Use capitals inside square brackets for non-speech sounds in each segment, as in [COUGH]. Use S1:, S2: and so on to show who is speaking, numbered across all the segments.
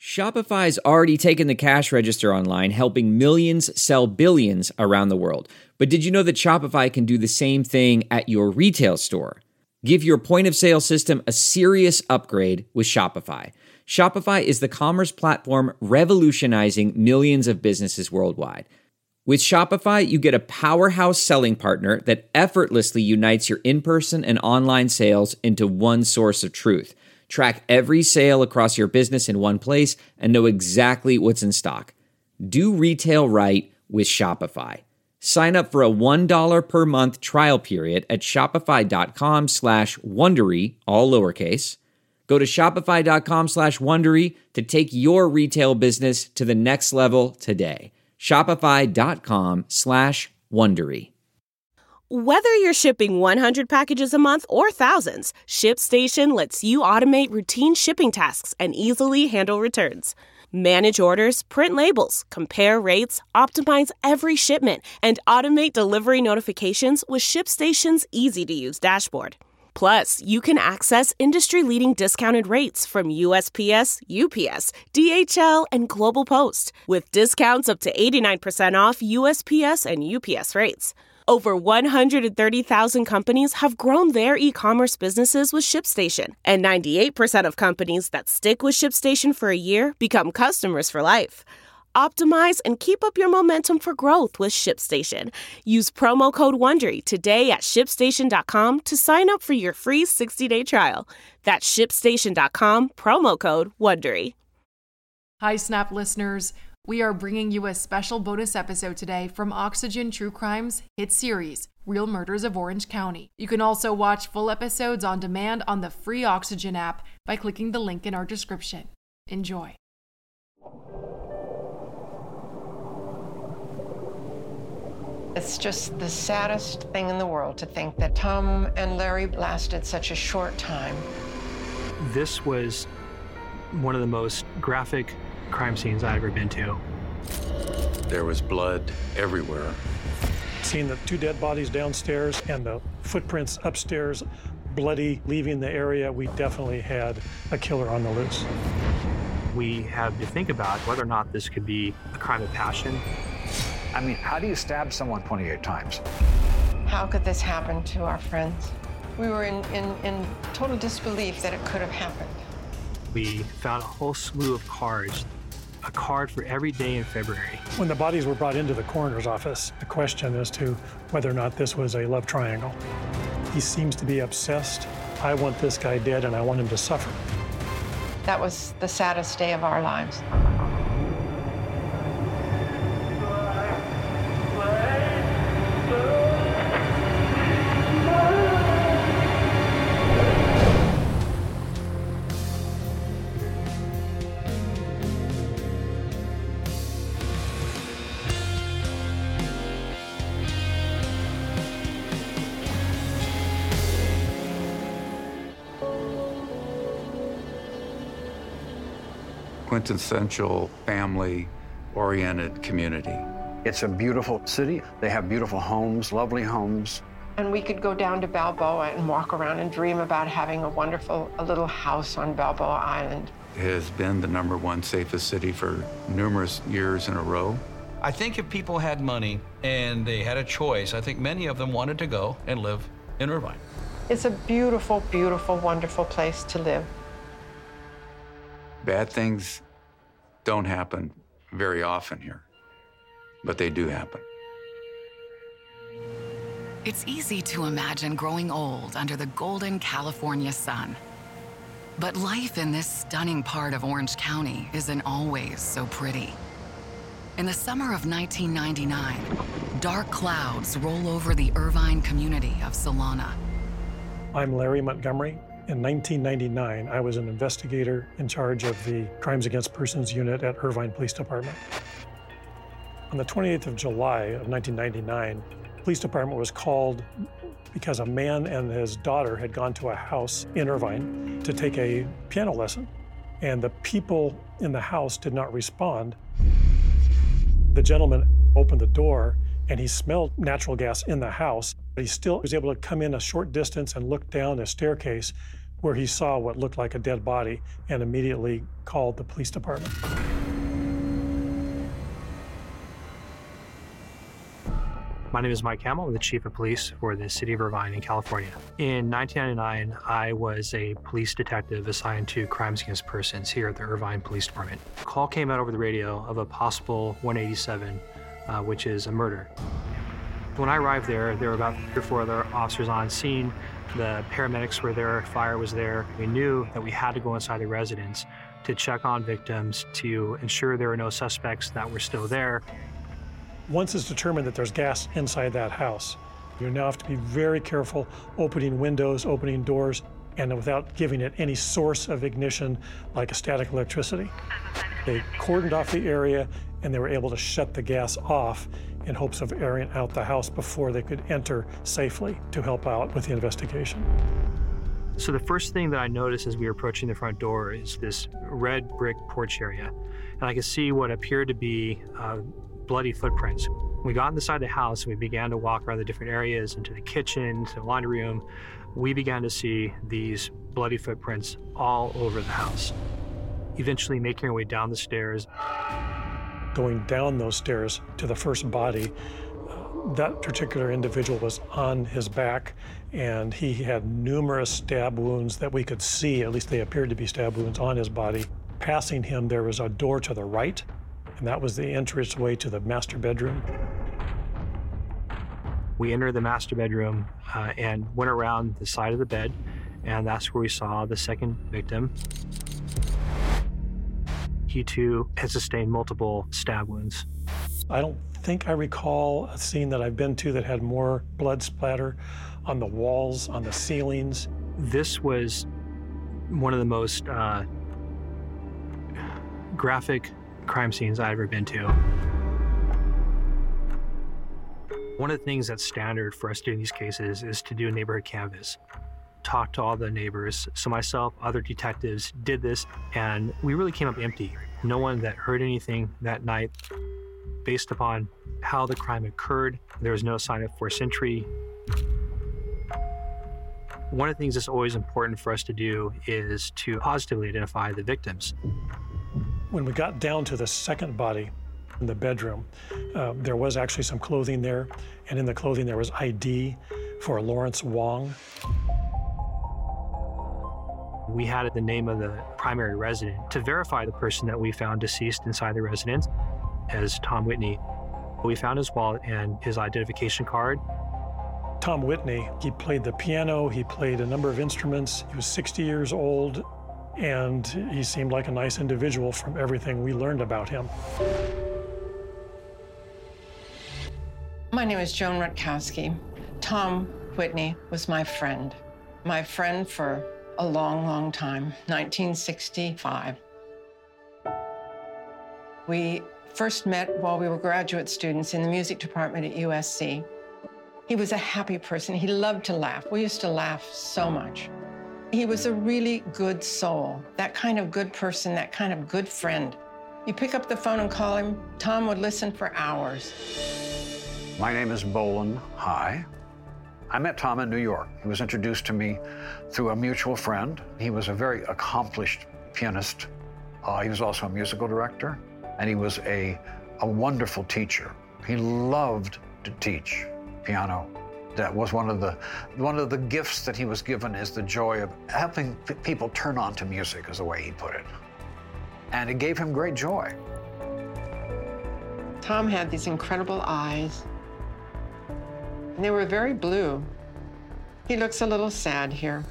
S1: Shopify's already taken the cash register online, helping millions sell billions around the world. But did you know that Shopify can do the same thing at your retail store? Give your point of sale system a serious upgrade with Shopify. Shopify is the commerce platform revolutionizing millions of businesses worldwide. With Shopify, you get a powerhouse selling partner that effortlessly unites your in person and online sales into one source of truth. Track every sale across your business in one place and know exactly what's in stock. Do retail right with Shopify. Sign up for a $1 per month trial period at shopify.com slash Wondery, all lowercase. Go to shopify.com slash Wondery to take your retail business to the next level today. Shopify.com slash Wondery.
S2: Whether you're shipping 100 packages a month or thousands, ShipStation lets you automate routine shipping tasks and easily handle returns. Manage orders, print labels, compare rates, optimize every shipment, and automate delivery notifications with ShipStation's easy to use dashboard. Plus, you can access industry leading discounted rates from USPS, UPS, DHL, and Global Post, with discounts up to 89% off USPS and UPS rates. Over 130,000 companies have grown their e commerce businesses with ShipStation, and 98% of companies that stick with ShipStation for a year become customers for life. Optimize and keep up your momentum for growth with ShipStation. Use promo code WONDERY today at shipstation.com to sign up for your free 60-day trial. That's shipstation.com, promo code WONDERY.
S3: Hi, Snap listeners. We are bringing you a special bonus episode today from Oxygen True Crimes hit series, Real Murders of Orange County. You can also watch full episodes on demand on the free Oxygen app by clicking the link in our description. Enjoy.
S4: It's just the saddest thing in the world to think that Tom and Larry lasted such a short time.
S5: This was one of the most graphic crime scenes I've ever been to.
S6: There was blood everywhere.
S7: Seeing the two dead bodies downstairs and the footprints upstairs, bloody, leaving the area, we definitely had a killer on the loose.
S5: We have to think about whether or not this could be a crime of passion.
S8: I mean, how do you stab someone 28 times?
S4: How could this happen to our friends? We were in, in, in total disbelief that it could have happened.
S5: We found a whole slew of cards, a card for every day in February.
S7: When the bodies were brought into the coroner's office, the question as to whether or not this was a love triangle. He seems to be obsessed. I want this guy dead and I want him to suffer.
S4: That was the saddest day of our lives.
S6: Quintessential family oriented community.
S8: It's a beautiful city. They have beautiful homes, lovely homes.
S4: And we could go down to Balboa and walk around and dream about having a wonderful a little house on Balboa Island.
S6: It has been the number one safest city for numerous years in a row.
S9: I think if people had money and they had a choice, I think many of them wanted to go and live in Irvine.
S4: It's a beautiful, beautiful, wonderful place to live.
S6: Bad things don't happen very often here, but they do happen.
S10: It's easy to imagine growing old under the golden California sun. But life in this stunning part of Orange County isn't always so pretty. In the summer of 1999, dark clouds roll over the Irvine community of Solana.
S7: I'm Larry Montgomery. In 1999, I was an investigator in charge of the Crimes Against Persons unit at Irvine Police Department. On the 28th of July of 1999, police department was called because a man and his daughter had gone to a house in Irvine to take a piano lesson. And the people in the house did not respond. The gentleman opened the door and he smelled natural gas in the house. He still was able to come in a short distance and look down a staircase where he saw what looked like a dead body and immediately called the police department.
S5: My name is Mike Hamill. I'm the chief of police for the city of Irvine in California. In 1999, I was a police detective assigned to crimes against persons here at the Irvine Police Department. A call came out over the radio of a possible 187, uh, which is a murder. When I arrived there, there were about three or four other officers on scene. The paramedics were there, fire was there. We knew that we had to go inside the residence to check on victims to ensure there were no suspects that were still there
S7: once it's determined that there's gas inside that house, you now have to be very careful opening windows, opening doors, and without giving it any source of ignition like a static electricity. They cordoned off the area and they were able to shut the gas off in hopes of airing out the house before they could enter safely to help out with the investigation.
S5: So the first thing that I noticed as we were approaching the front door is this red brick porch area. And I could see what appeared to be uh, bloody footprints. We got inside the house and we began to walk around the different areas into the kitchen, to the laundry room. We began to see these bloody footprints all over the house. Eventually, making our way down the stairs.
S7: Going down those stairs to the first body, uh, that particular individual was on his back and he had numerous stab wounds that we could see, at least they appeared to be stab wounds on his body. Passing him, there was a door to the right and that was the entranceway to the master bedroom.
S5: We entered the master bedroom uh, and went around the side of the bed, and that's where we saw the second victim. He too had sustained multiple stab wounds.
S7: I don't think I recall a scene that I've been to that had more blood splatter on the walls, on the ceilings.
S5: This was one of the most uh, graphic crime scenes I've ever been to. One of the things that's standard for us doing these cases is to do a neighborhood canvass. Talk to all the neighbors. So myself, other detectives did this, and we really came up empty. No one that heard anything that night. Based upon how the crime occurred, there was no sign of forced entry. One of the things that's always important for us to do is to positively identify the victims.
S7: When we got down to the second body in the bedroom, uh, there was actually some clothing there, and in the clothing there was ID for Lawrence Wong.
S5: We had the name of the primary resident to verify the person that we found deceased inside the residence as Tom Whitney. We found his wallet and his identification card.
S7: Tom Whitney, he played the piano, he played a number of instruments. He was 60 years old, and he seemed like a nice individual from everything we learned about him.
S4: My name is Joan Rutkowski. Tom Whitney was my friend, my friend for a long, long time, 1965. We first met while we were graduate students in the music department at USC. He was a happy person. He loved to laugh. We used to laugh so much. He was a really good soul, that kind of good person, that kind of good friend. You pick up the phone and call him, Tom would listen for hours.
S8: My name is Bolin High. I met Tom in New York. He was introduced to me through a mutual friend. He was a very accomplished pianist. Uh, he was also a musical director, and he was a, a wonderful teacher. He loved to teach piano that was one of the one of the gifts that he was given is the joy of helping people turn on to music, is the way he put it. And it gave him great joy.
S4: Tom had these incredible eyes. And they were very blue. He looks a little sad here.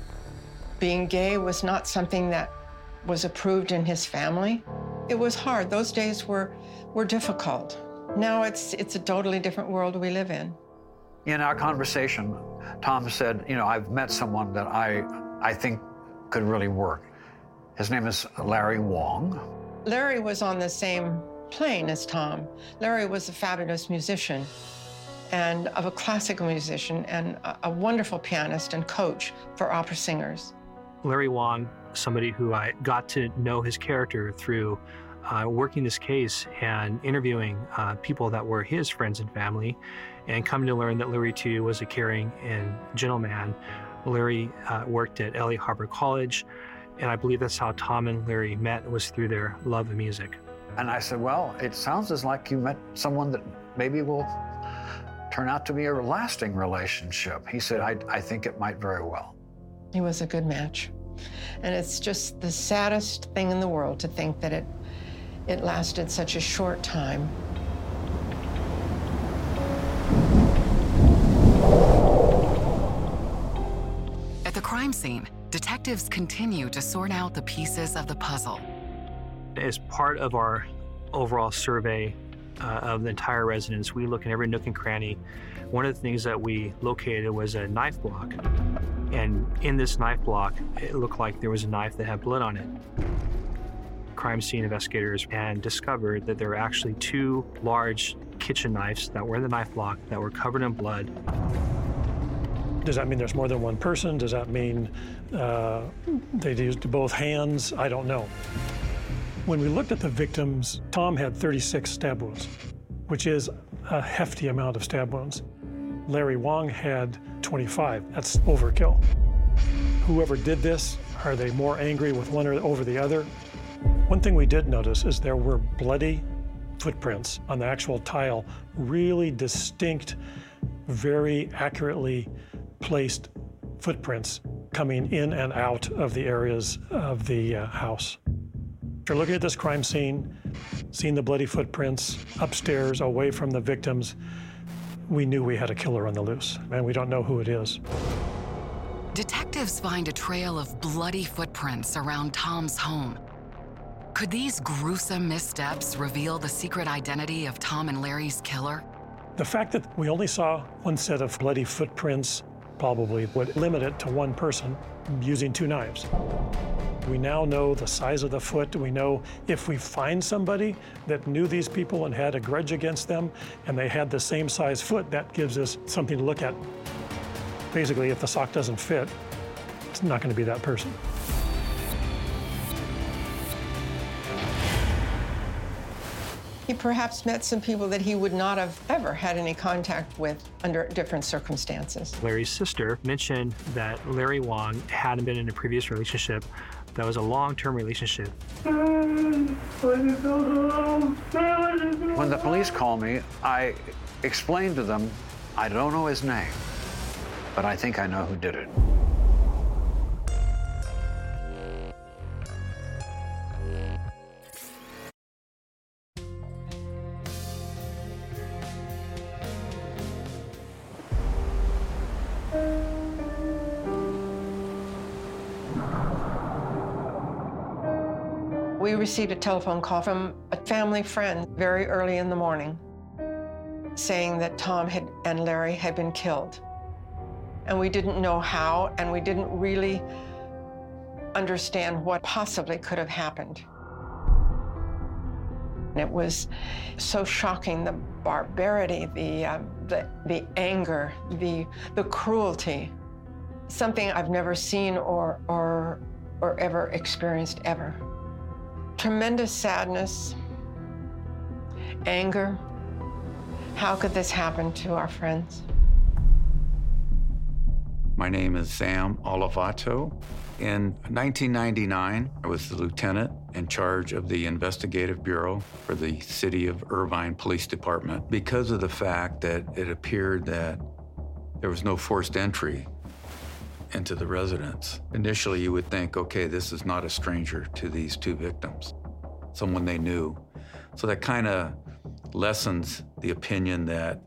S4: Being gay was not something that was approved in his family. It was hard. Those days were, were difficult. Now it's, it's a totally different world we live in.
S8: In our conversation, Tom said, You know, I've met someone that I, I think could really work. His name is Larry Wong.
S4: Larry was on the same plane as Tom. Larry was a fabulous musician and of a classical musician and a, a wonderful pianist and coach for opera singers.
S5: Larry Wong, somebody who I got to know his character through uh, working this case and interviewing uh, people that were his friends and family, and coming to learn that Larry too was a caring and gentle man. Larry uh, worked at LA Harbor College, and I believe that's how Tom and Larry met was through their love of music.
S8: And I said, Well, it sounds as like you met someone that maybe will turn out to be a lasting relationship. He said, I, I think it might very well.
S4: He was a good match. And it's just the saddest thing in the world to think that it, it lasted such a short time.
S10: At the crime scene, detectives continue to sort out the pieces of the puzzle.
S5: As part of our overall survey uh, of the entire residence, we look in every nook and cranny. One of the things that we located was a knife block. And in this knife block, it looked like there was a knife that had blood on it. Crime scene investigators and discovered that there were actually two large kitchen knives that were in the knife block that were covered in blood.
S7: Does that mean there's more than one person? Does that mean uh, they used both hands? I don't know. When we looked at the victims, Tom had 36 stab wounds, which is a hefty amount of stab wounds. Larry Wong had 25. That's overkill. Whoever did this, are they more angry with one or over the other? One thing we did notice is there were bloody footprints on the actual tile, really distinct, very accurately placed footprints coming in and out of the areas of the uh, house. After looking at this crime scene, seeing the bloody footprints upstairs away from the victims, we knew we had a killer on the loose, and we don't know who it is.
S10: Detectives find a trail of bloody footprints around Tom's home. Could these gruesome missteps reveal the secret identity of Tom and Larry's killer?
S7: The fact that we only saw one set of bloody footprints probably would limit it to one person using two knives. We now know the size of the foot. We know if we find somebody that knew these people and had a grudge against them and they had the same size foot, that gives us something to look at. Basically, if the sock doesn't fit, it's not going to be that person.
S4: He perhaps met some people that he would not have ever had any contact with under different circumstances.
S5: Larry's sister mentioned that Larry Wong hadn't been in a previous relationship that was a long term relationship.
S8: When the police called me, I explained to them I don't know his name, but I think I know who did it.
S4: Received a telephone call from a family friend very early in the morning saying that Tom had, and Larry had been killed. And we didn't know how, and we didn't really understand what possibly could have happened. It was so shocking the barbarity, the, uh, the, the anger, the, the cruelty. Something I've never seen or, or, or ever experienced ever. Tremendous sadness, anger. How could this happen to our friends?
S6: My name is Sam Olivato. In 1999, I was the lieutenant in charge of the investigative bureau for the City of Irvine Police Department because of the fact that it appeared that there was no forced entry into the residence. Initially, you would think, okay, this is not a stranger to these two victims, someone they knew. So that kind of lessens the opinion that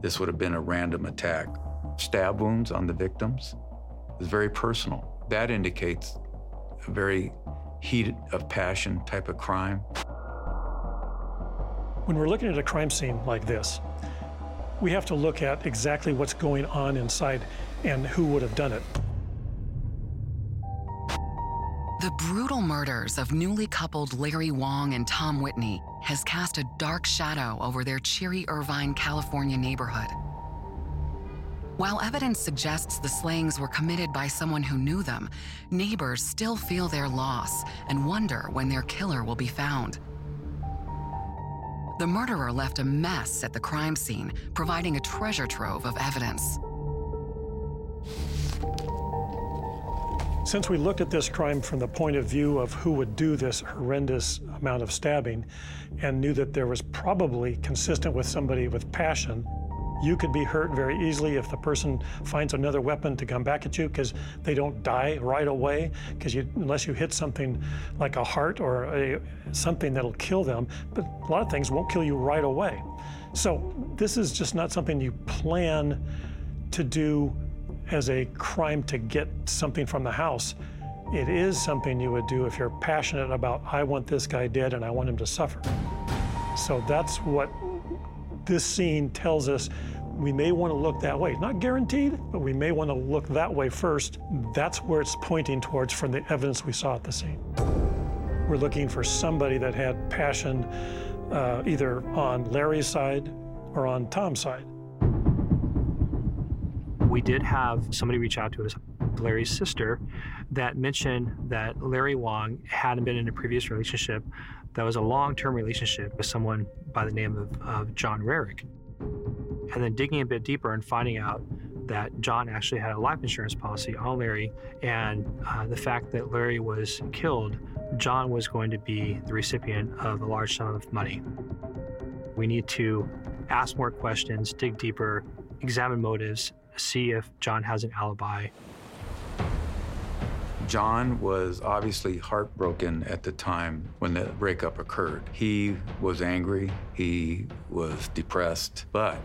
S6: this would have been a random attack. Stab wounds on the victims is very personal. That indicates a very heat of passion type of crime.
S7: When we're looking at a crime scene like this, we have to look at exactly what's going on inside and who would have done it.
S10: The brutal murders of newly coupled Larry Wong and Tom Whitney has cast a dark shadow over their cheery Irvine, California neighborhood. While evidence suggests the slayings were committed by someone who knew them, neighbors still feel their loss and wonder when their killer will be found. The murderer left a mess at the crime scene, providing a treasure trove of evidence.
S7: Since we looked at this crime from the point of view of who would do this horrendous amount of stabbing and knew that there was probably consistent with somebody with passion, you could be hurt very easily if the person finds another weapon to come back at you because they don't die right away because unless you hit something like a heart or a, something that'll kill them but a lot of things won't kill you right away. So this is just not something you plan to do as a crime to get something from the house it is something you would do if you're passionate about i want this guy dead and i want him to suffer so that's what this scene tells us we may want to look that way. Not guaranteed, but we may want to look that way first. That's where it's pointing towards from the evidence we saw at the scene. We're looking for somebody that had passion uh, either on Larry's side or on Tom's side.
S5: We did have somebody reach out to us, Larry's sister, that mentioned that Larry Wong hadn't been in a previous relationship that was a long term relationship with someone by the name of, of John Rarick. And then digging a bit deeper and finding out that John actually had a life insurance policy on Larry, and uh, the fact that Larry was killed, John was going to be the recipient of a large sum of money. We need to ask more questions, dig deeper, examine motives, see if John has an alibi,
S6: John was obviously heartbroken at the time when the breakup occurred. He was angry, he was depressed, but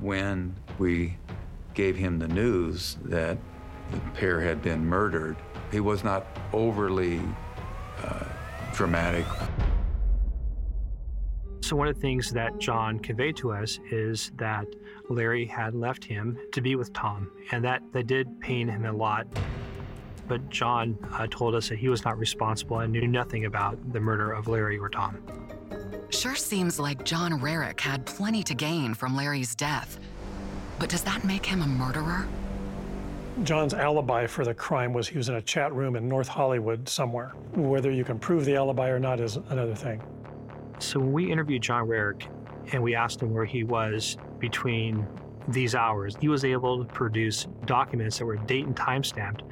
S6: when we gave him the news that the pair had been murdered, he was not overly uh, dramatic.
S5: So, one of the things that John conveyed to us is that Larry had left him to be with Tom, and that, that did pain him a lot but John uh, told us that he was not responsible and knew nothing about the murder of Larry or Tom.
S10: Sure seems like John Rarick had plenty to gain from Larry's death. But does that make him a murderer?
S7: John's alibi for the crime was he was in a chat room in North Hollywood somewhere. Whether you can prove the alibi or not is another thing.
S5: So when we interviewed John Rarick and we asked him where he was between these hours, he was able to produce documents that were date and time stamped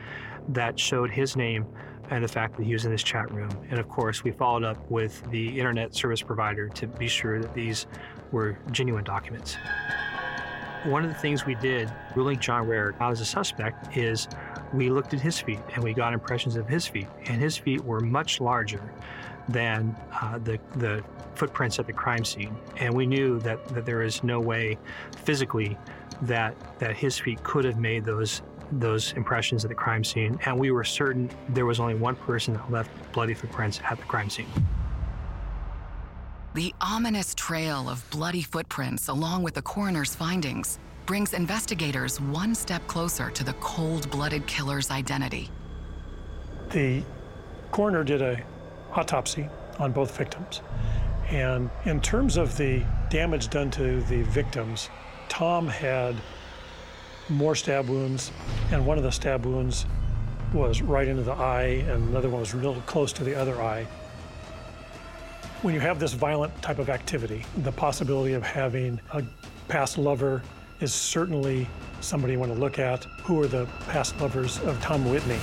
S5: that showed his name and the fact that he was in this chat room. And of course, we followed up with the internet service provider to be sure that these were genuine documents. One of the things we did, ruling John Rarick out as a suspect, is we looked at his feet and we got impressions of his feet, and his feet were much larger than uh, the the footprints at the crime scene, and we knew that that there is no way physically that that his feet could have made those those impressions at the crime scene, and we were certain there was only one person that left bloody footprints at the crime scene.
S10: The ominous trail of bloody footprints, along with the coroner's findings, brings investigators one step closer to the cold blooded killer's identity.
S7: The coroner did a autopsy on both victims. And in terms of the damage done to the victims, Tom had more stab wounds, and one of the stab wounds was right into the eye, and another one was real close to the other eye. When you have this violent type of activity, the possibility of having a past lover is certainly somebody you want to look at. Who are the past lovers of Tom Whitney?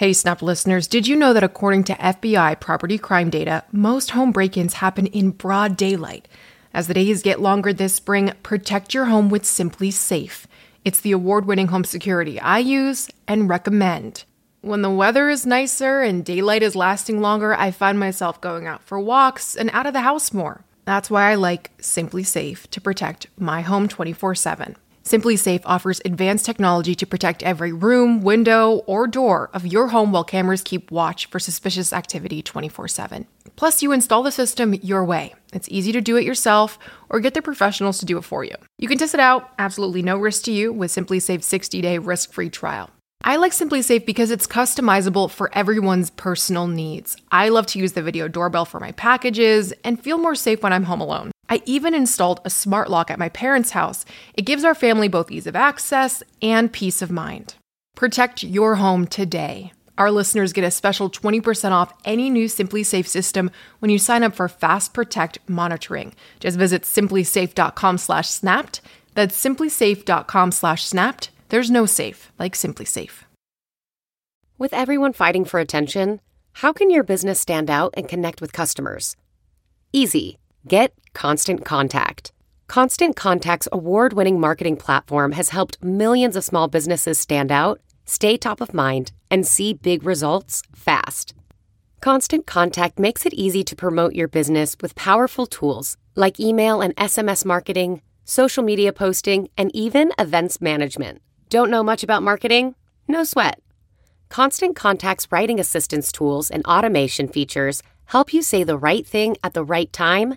S3: Hey, Snap listeners, did you know that according to FBI property crime data, most home break ins happen in broad daylight? As the days get longer this spring, protect your home with SimpliSafe. It's the award winning home security I use and recommend. When the weather is nicer and daylight is lasting longer, I find myself going out for walks and out of the house more. That's why I like SimpliSafe to protect my home 24 7. SimpliSafe offers advanced technology to protect every room, window, or door of your home while cameras keep watch for suspicious activity 24 7. Plus, you install the system your way. It's easy to do it yourself or get the professionals to do it for you. You can test it out, absolutely no risk to you, with SimpliSafe's 60 day risk free trial. I like SimpliSafe because it's customizable for everyone's personal needs. I love to use the video doorbell for my packages and feel more safe when I'm home alone. I even installed a smart lock at my parents' house. It gives our family both ease of access and peace of mind. Protect your home today. Our listeners get a special 20% off any new SimpliSafe system when you sign up for Fast Protect monitoring. Just visit simplisafe.com/snapped. That's simplisafe.com/snapped There's no safe like SimpliSafe.
S11: With everyone fighting for attention, how can your business stand out and connect with customers? Easy. Get Constant Contact. Constant Contact's award winning marketing platform has helped millions of small businesses stand out, stay top of mind, and see big results fast. Constant Contact makes it easy to promote your business with powerful tools like email and SMS marketing, social media posting, and even events management. Don't know much about marketing? No sweat. Constant Contact's writing assistance tools and automation features help you say the right thing at the right time,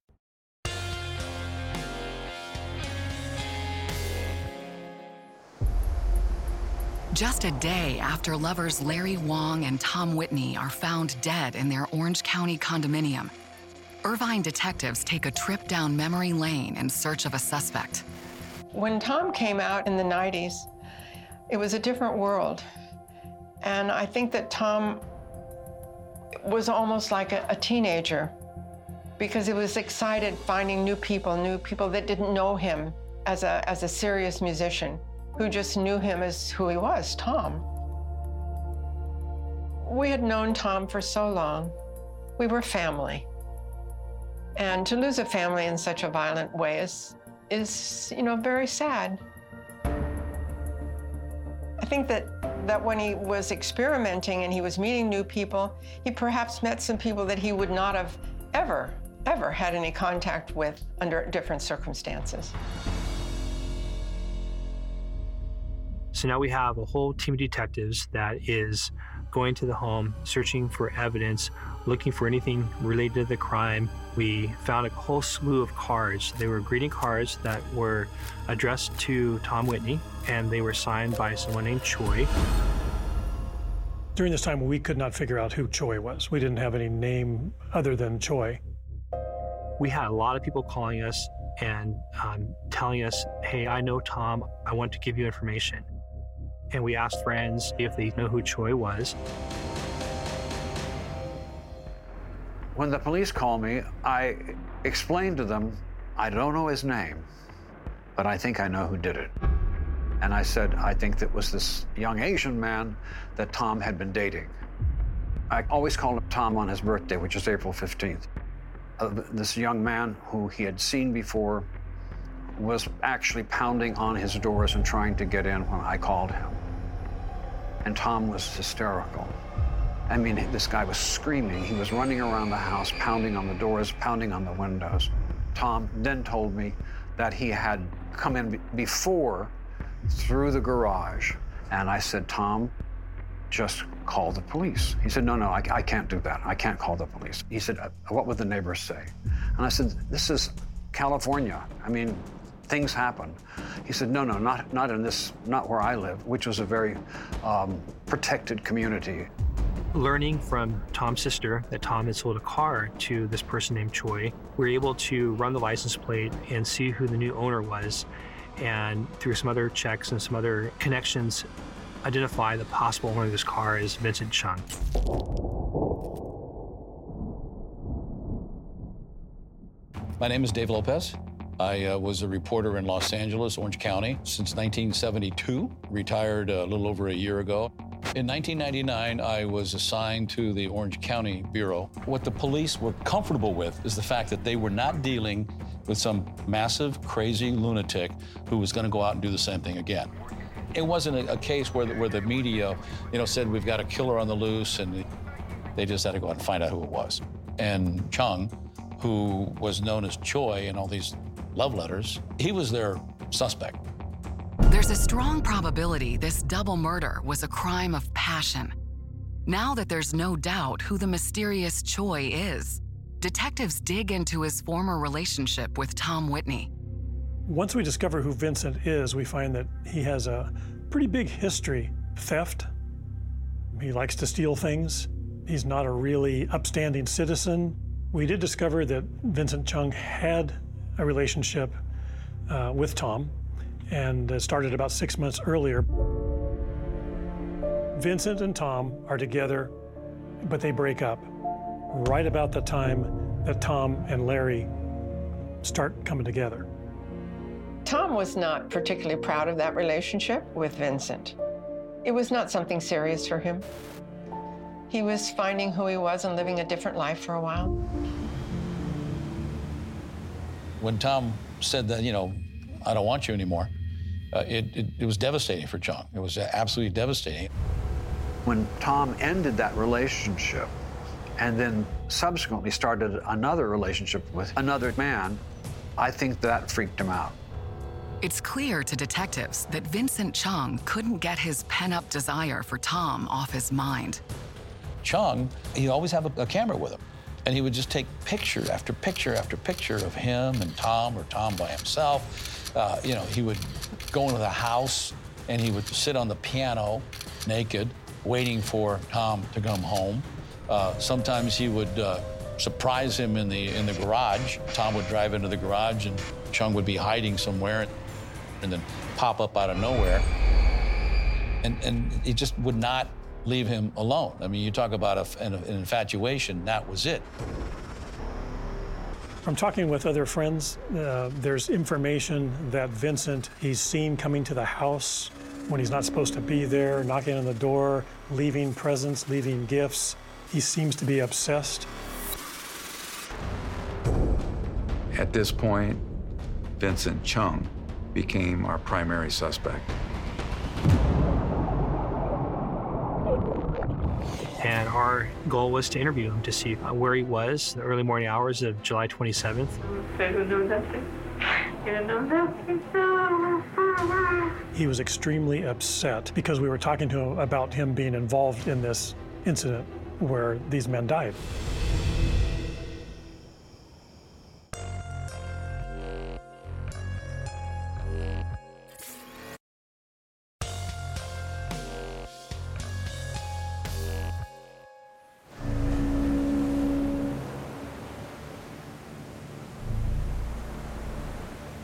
S10: Just a day after lovers Larry Wong and Tom Whitney are found dead in their Orange County condominium, Irvine detectives take a trip down memory lane in search of a suspect.
S4: When Tom came out in the 90s, it was a different world. And I think that Tom was almost like a, a teenager because he was excited finding new people, new people that didn't know him as a, as a serious musician, who just knew him as who he was, Tom. We had known Tom for so long. We were family. And to lose a family in such a violent way is, is you know, very sad. I think that, that when he was experimenting and he was meeting new people, he perhaps met some people that he would not have ever, ever had any contact with under different circumstances.
S5: So now we have a whole team of detectives that is going to the home, searching for evidence, looking for anything related to the crime. We found a whole slew of cards. They were greeting cards that were addressed to Tom Whitney, and they were signed by someone named Choi.
S7: During this time, we could not figure out who Choi was. We didn't have any name other than Choi.
S5: We had a lot of people calling us and um, telling us, hey, I know Tom. I want to give you information. And we asked friends if they know who Choi was.
S8: When the police called me, I explained to them, I don't know his name, but I think I know who did it. And I said, I think that was this young Asian man that Tom had been dating. I always called him Tom on his birthday, which is April 15th. Uh, this young man who he had seen before was actually pounding on his doors and trying to get in when I called him. And Tom was hysterical. I mean, this guy was screaming. He was running around the house, pounding on the doors, pounding on the windows. Tom then told me that he had come in before through the garage. And I said, Tom, just call the police. He said, No, no, I, I can't do that. I can't call the police. He said, uh, What would the neighbors say? And I said, This is California. I mean, things happen. He said, No, no, not, not in this, not where I live, which was a very um, protected community.
S5: Learning from Tom's sister that Tom had sold a car to this person named Choi, we were able to run the license plate and see who the new owner was. And through some other checks and some other connections, identify the possible owner of this car as Vincent Chung.
S9: My name is Dave Lopez. I uh, was a reporter in Los Angeles, Orange County, since 1972, retired a little over a year ago. In 1999, I was assigned to the Orange County Bureau. What the police were comfortable with is the fact that they were not dealing with some massive, crazy lunatic who was going to go out and do the same thing again. It wasn't a, a case where the, where the media, you know, said we've got a killer on the loose, and they just had to go out and find out who it was. And Chung, who was known as Choi in all these love letters, he was their suspect.
S10: There's a strong probability this double murder was a crime of passion. Now that there's no doubt who the mysterious Choi is, detectives dig into his former relationship with Tom Whitney.
S7: Once we discover who Vincent is, we find that he has a pretty big history theft. He likes to steal things. He's not a really upstanding citizen. We did discover that Vincent Chung had a relationship uh, with Tom, and started about six months earlier. Vincent and Tom are together, but they break up right about the time that Tom and Larry start coming together.
S4: Tom was not particularly proud of that relationship with Vincent. It was not something serious for him. He was finding who he was and living a different life for a while.
S9: When Tom said that, you know, I don't want you anymore, uh, it, it, it was devastating for Chung. It was absolutely devastating.
S8: When Tom ended that relationship and then subsequently started another relationship with another man, I think that freaked him out.
S10: It's clear to detectives that Vincent Chung couldn't get his pent up desire for Tom off his mind.
S9: Chung, he'd always have a, a, camera with him. And he would just take picture after picture after picture of him and Tom or Tom by himself. Uh, you know, he would go into the house and he would sit on the piano naked, waiting for Tom to come home. Uh, sometimes he would uh, surprise him in the in the garage. Tom would drive into the garage and Chung would be hiding somewhere and then pop up out of nowhere. And, and he just would not leave him alone. I mean, you talk about a, an, an infatuation, that was it.
S7: From talking with other friends, uh, there's information that Vincent, he's seen coming to the house when he's not supposed to be there, knocking on the door, leaving presents, leaving gifts. He seems to be obsessed.
S6: At this point, Vincent Chung became our primary suspect.
S5: And our goal was to interview him to see where he was the early morning hours of July 27th.
S7: He was extremely upset because we were talking to him about him being involved in this incident where these men died.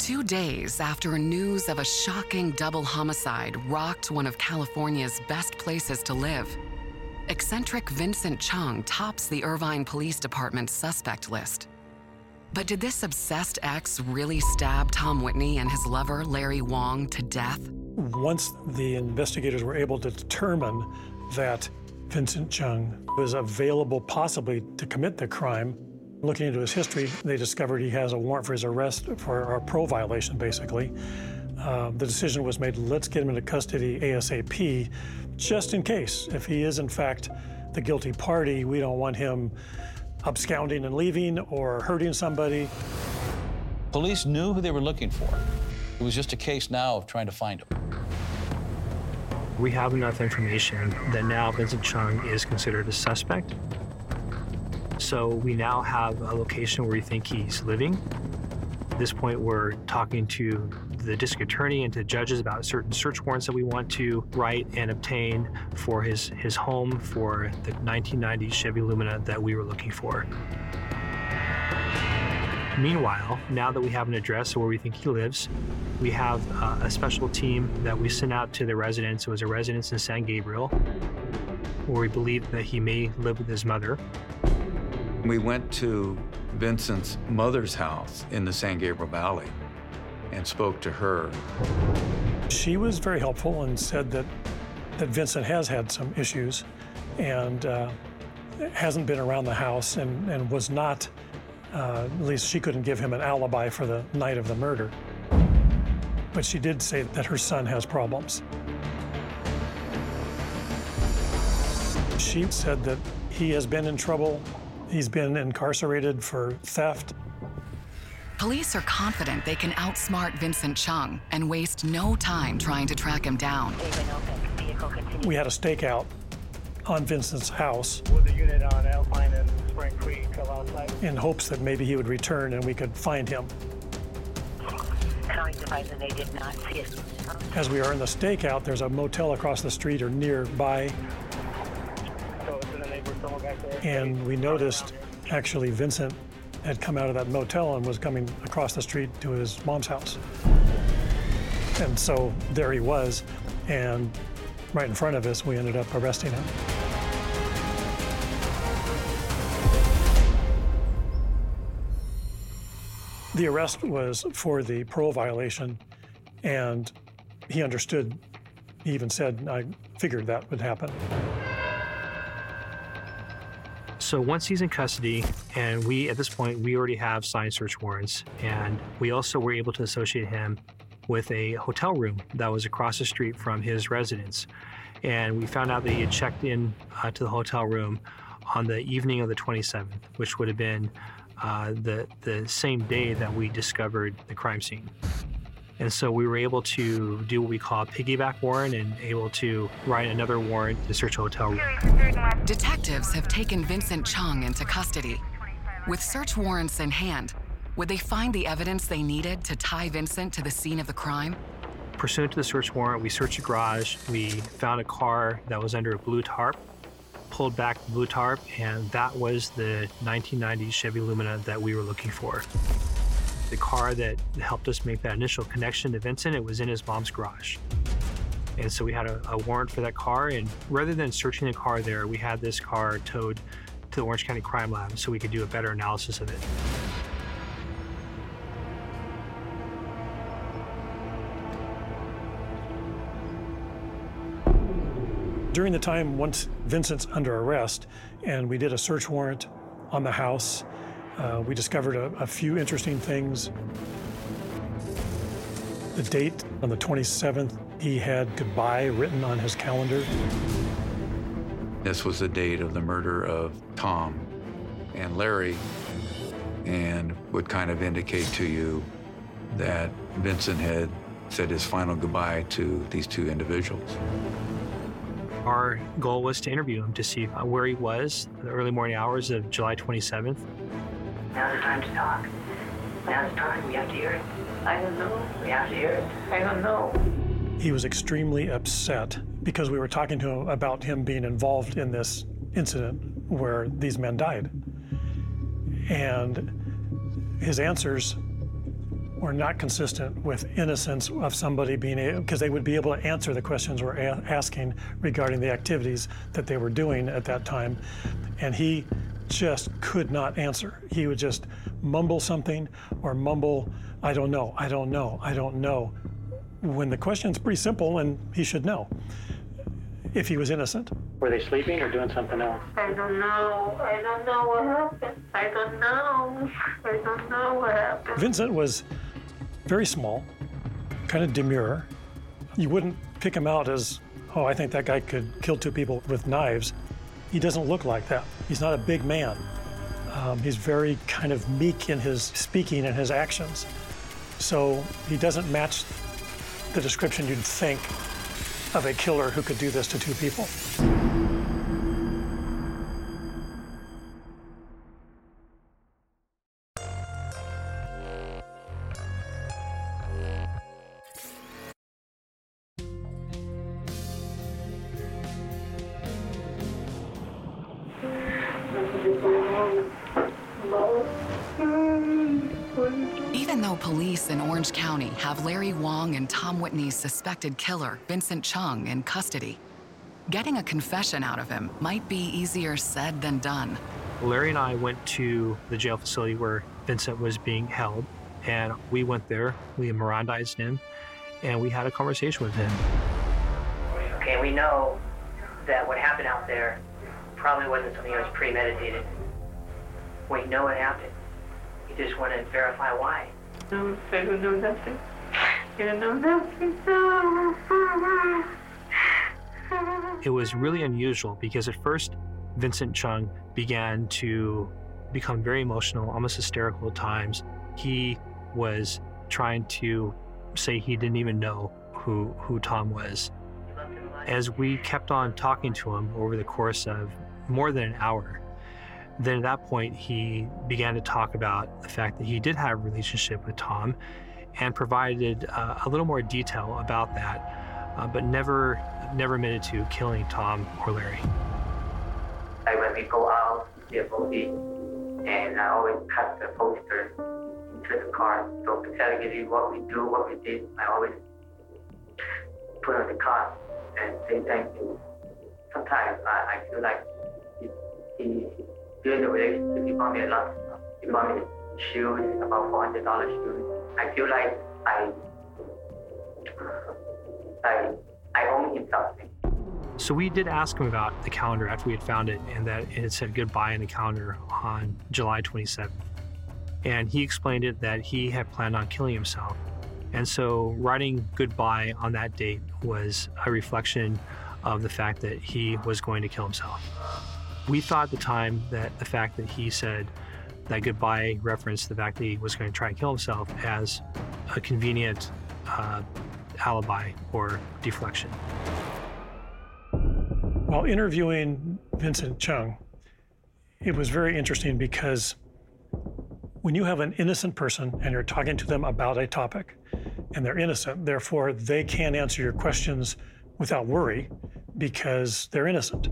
S10: Two days after news of a shocking double homicide rocked one of California's best places to live, eccentric Vincent Chung tops the Irvine Police Department's suspect list. But did this obsessed ex really stab Tom Whitney and his lover, Larry Wong, to death?
S7: Once the investigators were able to determine that Vincent Chung was available possibly to commit the crime, Looking into his history, they discovered he has a warrant for his arrest for a parole violation, basically. Uh, the decision was made let's get him into custody ASAP, just in case. If he is, in fact, the guilty party, we don't want him absconding and leaving or hurting somebody.
S9: Police knew who they were looking for. It was just a case now of trying to find him.
S5: We have enough information that now Vincent Chung is considered a suspect. So we now have a location where we think he's living. At this point, we're talking to the district attorney and to judges about certain search warrants that we want to write and obtain for his, his home for the 1990 Chevy Lumina that we were looking for. Meanwhile, now that we have an address where we think he lives, we have uh, a special team that we sent out to the residence. It was a residence in San Gabriel where we believe that he may live with his mother.
S6: We went to Vincent's mother's house in the San Gabriel Valley and spoke to her.
S7: She was very helpful and said that, that Vincent has had some issues and uh, hasn't been around the house and, and was not, uh, at least she couldn't give him an alibi for the night of the murder. But she did say that her son has problems. She said that he has been in trouble He's been incarcerated for theft.
S10: Police are confident they can outsmart Vincent Chung and waste no time trying to track him down.
S7: We had a stakeout on Vincent's house.
S12: With a unit on Alpine and Spring Creek.
S7: In hopes that maybe he would return and we could find him.
S12: they did not see
S7: As we are in the stakeout, there's a motel across the street or nearby. And we noticed actually Vincent had come out of that motel and was coming across the street to his mom's house. And so there he was, and right in front of us, we ended up arresting him. The arrest was for the parole violation, and he understood. He even said, I figured that would happen.
S5: So once he's in custody, and we, at this point, we already have signed search warrants, and we also were able to associate him with a hotel room that was across the street from his residence. And we found out that he had checked in uh, to the hotel room on the evening of the 27th, which would have been uh, the, the same day that we discovered the crime scene. And so we were able to do what we call a piggyback warrant and able to write another warrant to search a hotel room.
S10: Detectives have taken Vincent Chung into custody. With search warrants in hand, would they find the evidence they needed to tie Vincent to the scene of the crime?
S5: Pursuant to the search warrant, we searched the garage. We found a car that was under a blue tarp, pulled back the blue tarp, and that was the 1990 Chevy Lumina that we were looking for. The car that helped us make that initial connection to Vincent, it was in his mom's garage. And so we had a, a warrant for that car, and rather than searching the car there, we had this car towed to the Orange County Crime Lab so we could do a better analysis of it.
S7: During the time once Vincent's under arrest, and we did a search warrant on the house, uh, we discovered a, a few interesting things. The date on the 27th, he had goodbye written on his calendar.
S6: This was the date of the murder of Tom and Larry, and would kind of indicate to you that Vincent had said his final goodbye to these two individuals.
S5: Our goal was to interview him to see where he was in the early morning hours of July 27th.
S12: Now's the time to talk. Now's the time. We have to hear it. I don't know. We have to hear it. I don't know.
S7: He was extremely upset because we were talking to him about him being involved in this incident where these men died. And his answers were not consistent with innocence of somebody being able, because they would be able to answer the questions we're a- asking regarding the activities that they were doing at that time. And he just could not answer. He would just mumble something or mumble, I don't know, I don't know, I don't know, when the question's pretty simple and he should know if he was innocent.
S12: Were they sleeping or doing something else?
S13: I don't know. I don't know what happened. I don't know. I don't know what happened.
S7: Vincent was very small, kind of demure. You wouldn't pick him out as, oh, I think that guy could kill two people with knives. He doesn't look like that. He's not a big man. Um, he's very kind of meek in his speaking and his actions. So he doesn't match the description you'd think of a killer who could do this to two people.
S10: Even though police in Orange County have Larry Wong and Tom Whitney's suspected killer, Vincent Chung, in custody, getting a confession out of him might be easier said than done.
S5: Larry and I went to the jail facility where Vincent was being held, and we went there. We Mirandized him, and we had a conversation with him.
S12: Okay, we know that what happened out there probably wasn't something that was premeditated. We know what happened. You just want to verify why.
S13: No, I don't know nothing. I don't know nothing.
S5: It was really unusual because at first, Vincent Chung began to become very emotional, almost hysterical at times. He was trying to say he didn't even know who, who Tom was. As we kept on talking to him over the course of more than an hour, then at that point he began to talk about the fact that he did have a relationship with Tom and provided uh, a little more detail about that, uh, but never never admitted to killing Tom or Larry.
S12: Like when we go out, CFOD, and I always cut the poster into the card. So you what we do, what we did, I always put on the card and say thank you. Sometimes I, I feel like he, relationship he bought me a lot of bought me shoes, about four hundred dollars shoes. I feel like I I I owe him something.
S5: So we did ask him about the calendar after we had found it and that it said goodbye in the calendar on July 27th. And he explained it that he had planned on killing himself. And so writing goodbye on that date was a reflection of the fact that he was going to kill himself. We thought at the time that the fact that he said that goodbye referenced the fact that he was going to try and kill himself as a convenient uh, alibi or deflection.
S7: While interviewing Vincent Chung, it was very interesting because when you have an innocent person and you're talking to them about a topic and they're innocent, therefore they can answer your questions without worry because they're innocent.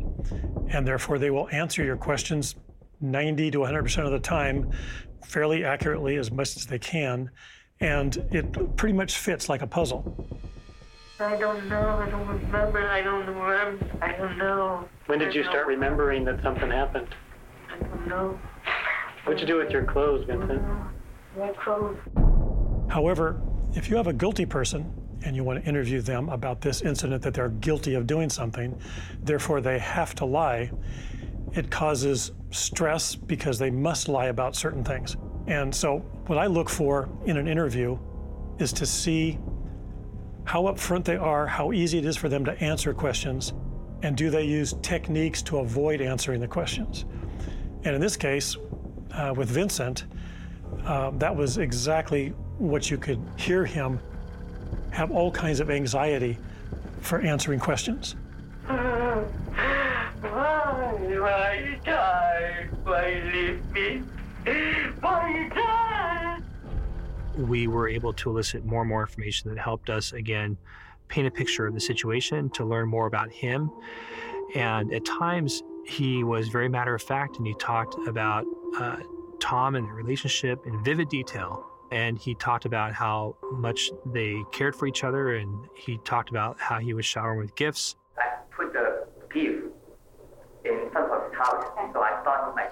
S7: And therefore they will answer your questions 90 to 100% of the time fairly accurately as much as they can. And it pretty much fits like a puzzle.
S13: I don't know. I don't remember. I don't remember. I don't know.
S14: When did you start remembering that something happened?
S13: I don't know.
S14: What'd you do with your clothes, Vincent?
S13: My clothes.
S7: However, if you have a guilty person and you want to interview them about this incident that they're guilty of doing something, therefore they have to lie, it causes stress because they must lie about certain things. And so, what I look for in an interview is to see how upfront they are, how easy it is for them to answer questions, and do they use techniques to avoid answering the questions. And in this case, uh, with Vincent, uh, that was exactly what you could hear him have all kinds of anxiety for answering questions.
S13: Why? Why leave me?
S5: We were able to elicit more and more information that helped us again paint a picture of the situation to learn more about him and at times he was very matter of fact and he talked about uh, tom and their relationship in vivid detail and he talked about how much they cared for each other and he talked about how he would shower with gifts
S12: I put the gift in front of his house, so I thought he might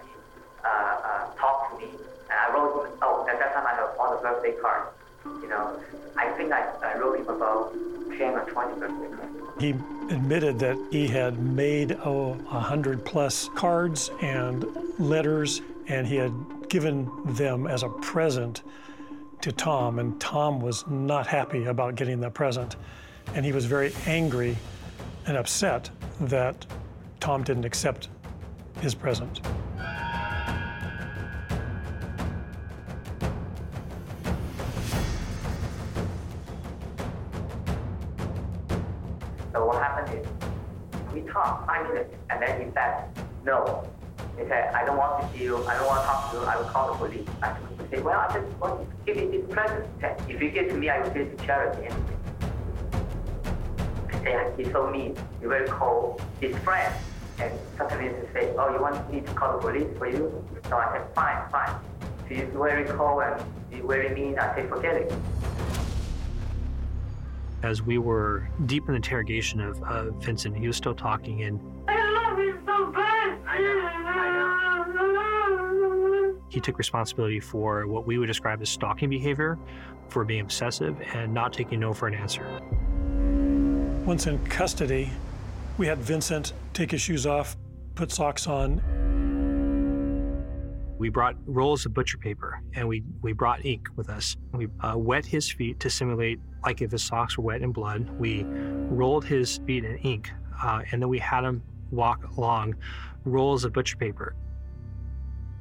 S12: uh, uh, talk to me. And I wrote, him, oh, at that time I have all the birthday cards. You know, I think I, I wrote him about 10 or 20 birthday cards.
S7: He admitted that he had made oh, a hundred plus cards and letters, and he had given them as a present to Tom, and Tom was not happy about getting that present. And he was very angry and upset that Tom didn't accept his present.
S12: So what happened is, we talked five minutes, and then he said, no. He said, I don't want to see you, I don't want to talk to you, I will call the police. I said, well, I just want to give you this present. Said, if you give to me, I will give to charity. And he's so mean, he will call his friend. And sometimes he say, oh, you want me to call the police for you? So I said, fine, fine. If he's very cold and he's very mean, I say, forget it.
S5: as we were deep in interrogation of uh, vincent he was still talking and he took responsibility for what we would describe as stalking behavior, for being obsessive, and not taking no for an answer.
S7: Once in custody, we had Vincent take his shoes off, put socks on.
S5: We brought rolls of butcher paper and we, we brought ink with us. We uh, wet his feet to simulate like if his socks were wet in blood. We rolled his feet in ink uh, and then we had him walk along rolls of butcher paper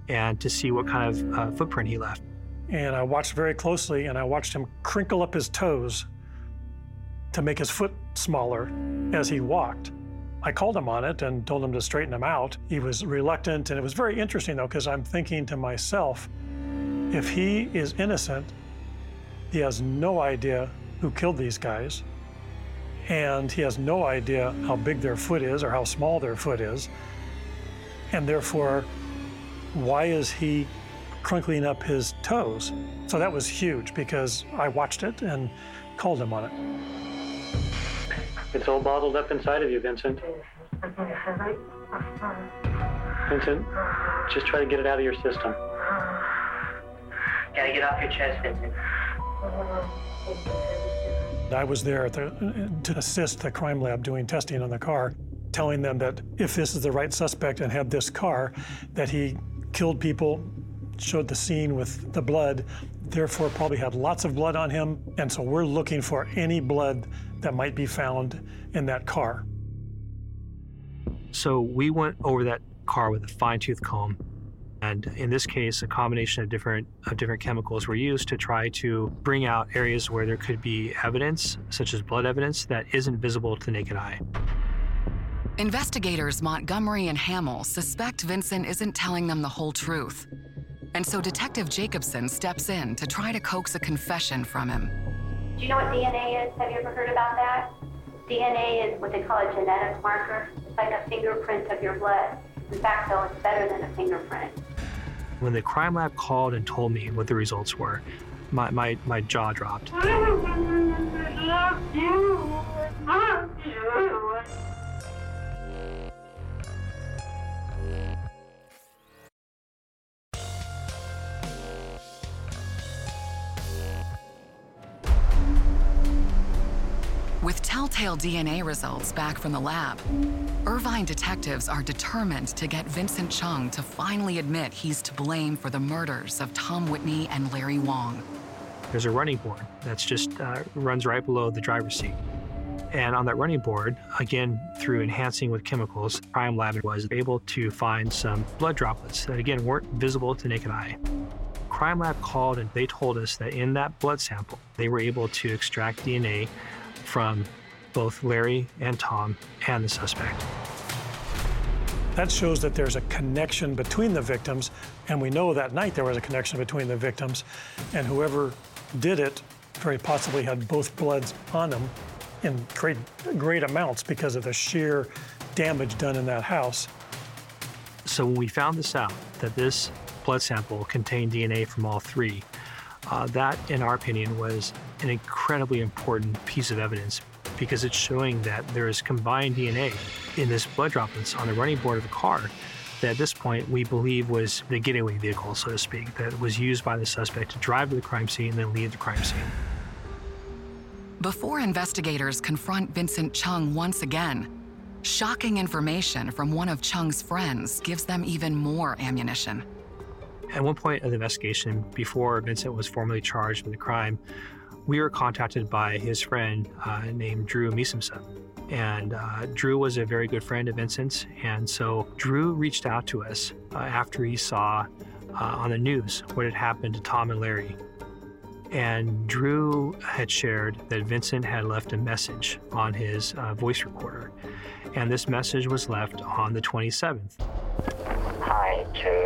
S5: and to see what kind of uh, footprint he left.
S7: And I watched very closely and I watched him crinkle up his toes to make his foot smaller as he walked. I called him on it and told him to straighten him out. He was reluctant, and it was very interesting though, because I'm thinking to myself, if he is innocent, he has no idea who killed these guys, and he has no idea how big their foot is or how small their foot is, and therefore why is he crunkling up his toes? So that was huge because I watched it and called him on it.
S14: It's all bottled up inside of you, Vincent. Vincent, just try to get it out of your system.
S12: Gotta get off your chest, Vincent.
S7: I was there the, to assist the crime lab doing testing on the car, telling them that if this is the right suspect and had this car, that he killed people, showed the scene with the blood, therefore probably had lots of blood on him, and so we're looking for any blood that might be found in that car.
S5: So we went over that car with a fine tooth comb and in this case, a combination of different of different chemicals were used to try to bring out areas where there could be evidence, such as blood evidence, that isn't visible to the naked eye.
S10: Investigators Montgomery and Hamill suspect Vincent isn't telling them the whole truth. And so Detective Jacobson steps in to try to coax a confession from him.
S13: Do you know what DNA is? Have you ever heard about that? DNA is what they call a genetic marker. It's like a fingerprint of your blood. In fact, though, it's better than a fingerprint.
S5: When the crime lab called and told me what the results were, my, my, my jaw dropped. [LAUGHS]
S10: telltale DNA results back from the lab, Irvine detectives are determined to get Vincent Chung to finally admit he's to blame for the murders of Tom Whitney and Larry Wong.
S5: There's a running board that's just uh, runs right below the driver's seat. And on that running board, again, through enhancing with chemicals, Crime Lab was able to find some blood droplets that, again, weren't visible to naked eye. Crime Lab called and they told us that in that blood sample, they were able to extract DNA from both Larry and Tom and the suspect.
S7: That shows that there's a connection between the victims, and we know that night there was a connection between the victims, and whoever did it very possibly had both bloods on them in great, great amounts because of the sheer damage done in that house.
S5: So when we found this out, that this blood sample contained DNA from all three, uh, that, in our opinion, was an incredibly important piece of evidence because it's showing that there is combined DNA in this blood droplets on the running board of the car that at this point we believe was the getaway vehicle, so to speak, that was used by the suspect to drive to the crime scene and then leave the crime scene.
S10: Before investigators confront Vincent Chung once again, shocking information from one of Chung's friends gives them even more ammunition.
S5: At one point of the investigation, before Vincent was formally charged with the crime, we were contacted by his friend uh, named Drew Misimsa. And uh, Drew was a very good friend of Vincent's. And so Drew reached out to us uh, after he saw uh, on the news what had happened to Tom and Larry. And Drew had shared that Vincent had left a message on his uh, voice recorder. And this message was left on the 27th.
S12: Hi, Drew.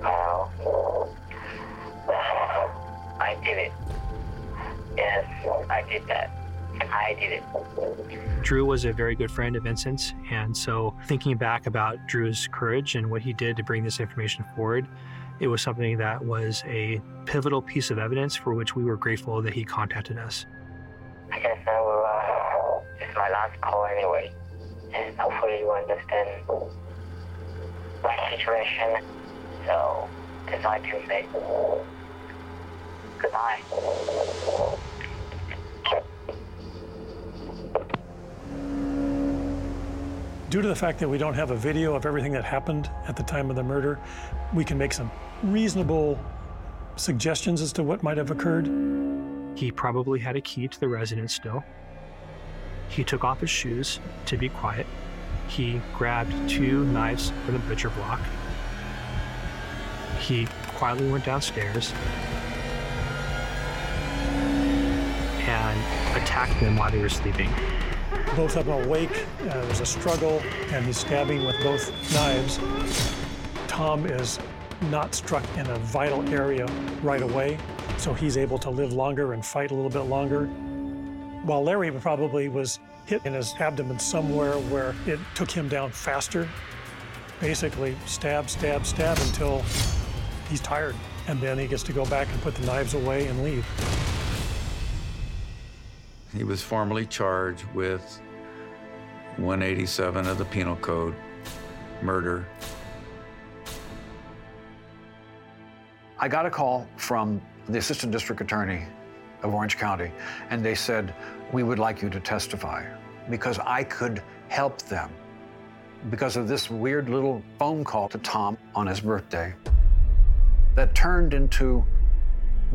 S12: Well, I did it. I did that. I did it.
S5: Drew was a very good friend of Vincent's, and so thinking back about Drew's courage and what he did to bring this information forward, it was something that was a pivotal piece of evidence for which we were grateful that he contacted us.
S12: I guess I will, uh, it's my last call anyway, and hopefully you understand my situation, so that's I can say. Goodbye.
S7: Due to the fact that we don't have a video of everything that happened at the time of the murder, we can make some reasonable suggestions as to what might have occurred.
S5: He probably had a key to the residence still. He took off his shoes to be quiet. He grabbed two knives from the butcher block. He quietly went downstairs and attacked them while they were sleeping.
S7: Both of them awake, uh, there's a struggle, and he's stabbing with both knives. Tom is not struck in a vital area right away, so he's able to live longer and fight a little bit longer. While Larry probably was hit in his abdomen somewhere where it took him down faster. basically stab, stab, stab until he's tired. And then he gets to go back and put the knives away and leave.
S6: He was formally charged with 187 of the Penal Code, murder.
S8: I got a call from the Assistant District Attorney of Orange County, and they said, We would like you to testify because I could help them because of this weird little phone call to Tom on his birthday that turned into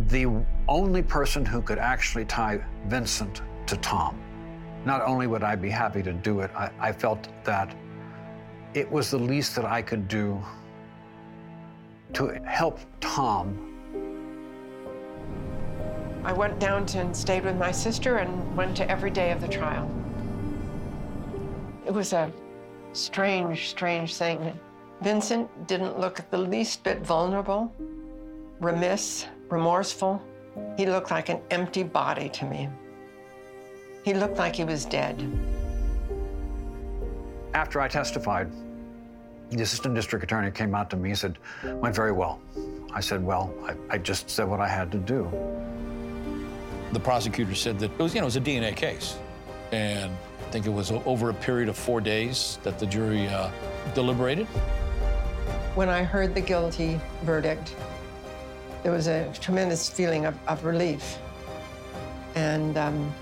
S8: the only person who could actually tie Vincent to Tom. Not only would I be happy to do it, I, I felt that it was the least that I could do to help Tom
S4: I went down to and stayed with my sister and went to every day of the trial. It was a strange, strange thing. Vincent didn't look the least bit vulnerable, remiss, remorseful. He looked like an empty body to me. He looked like he was dead.
S8: After I testified, the assistant district attorney came out to me and said, went very well. I said, well, I, I just said what I had to do.
S9: The prosecutor said that it was, you know, it was a DNA case. And I think it was over a period of four days that the jury uh, deliberated.
S4: When I heard the guilty verdict, there was a tremendous feeling of, of relief. And um,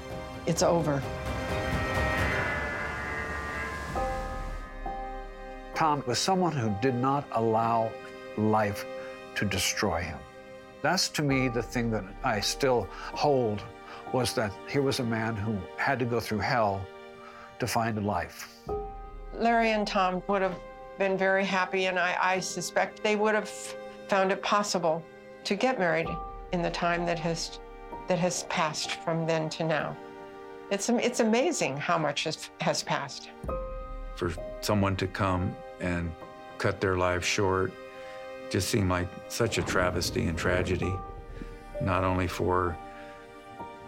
S4: it's over.
S8: Tom was someone who did not allow life to destroy him. That's to me the thing that I still hold was that here was a man who had to go through hell to find a life.
S4: Larry and Tom would have been very happy, and I, I suspect they would have found it possible to get married in the time that has that has passed from then to now. It's it's amazing how much has, has passed.
S6: For someone to come and cut their life short just seemed like such a travesty and tragedy, not only for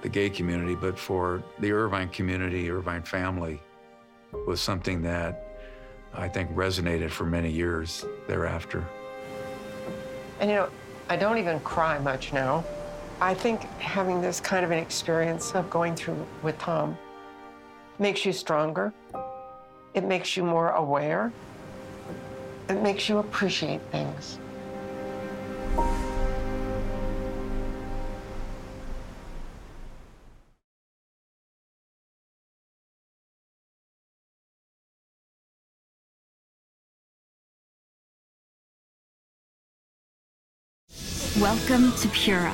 S6: the gay community, but for the Irvine community, Irvine family, was something that I think resonated for many years thereafter.
S4: And you know, I don't even cry much now. I think having this kind of an experience of going through with Tom makes you stronger. It makes you more aware. It makes you appreciate things.
S15: Welcome to Pura,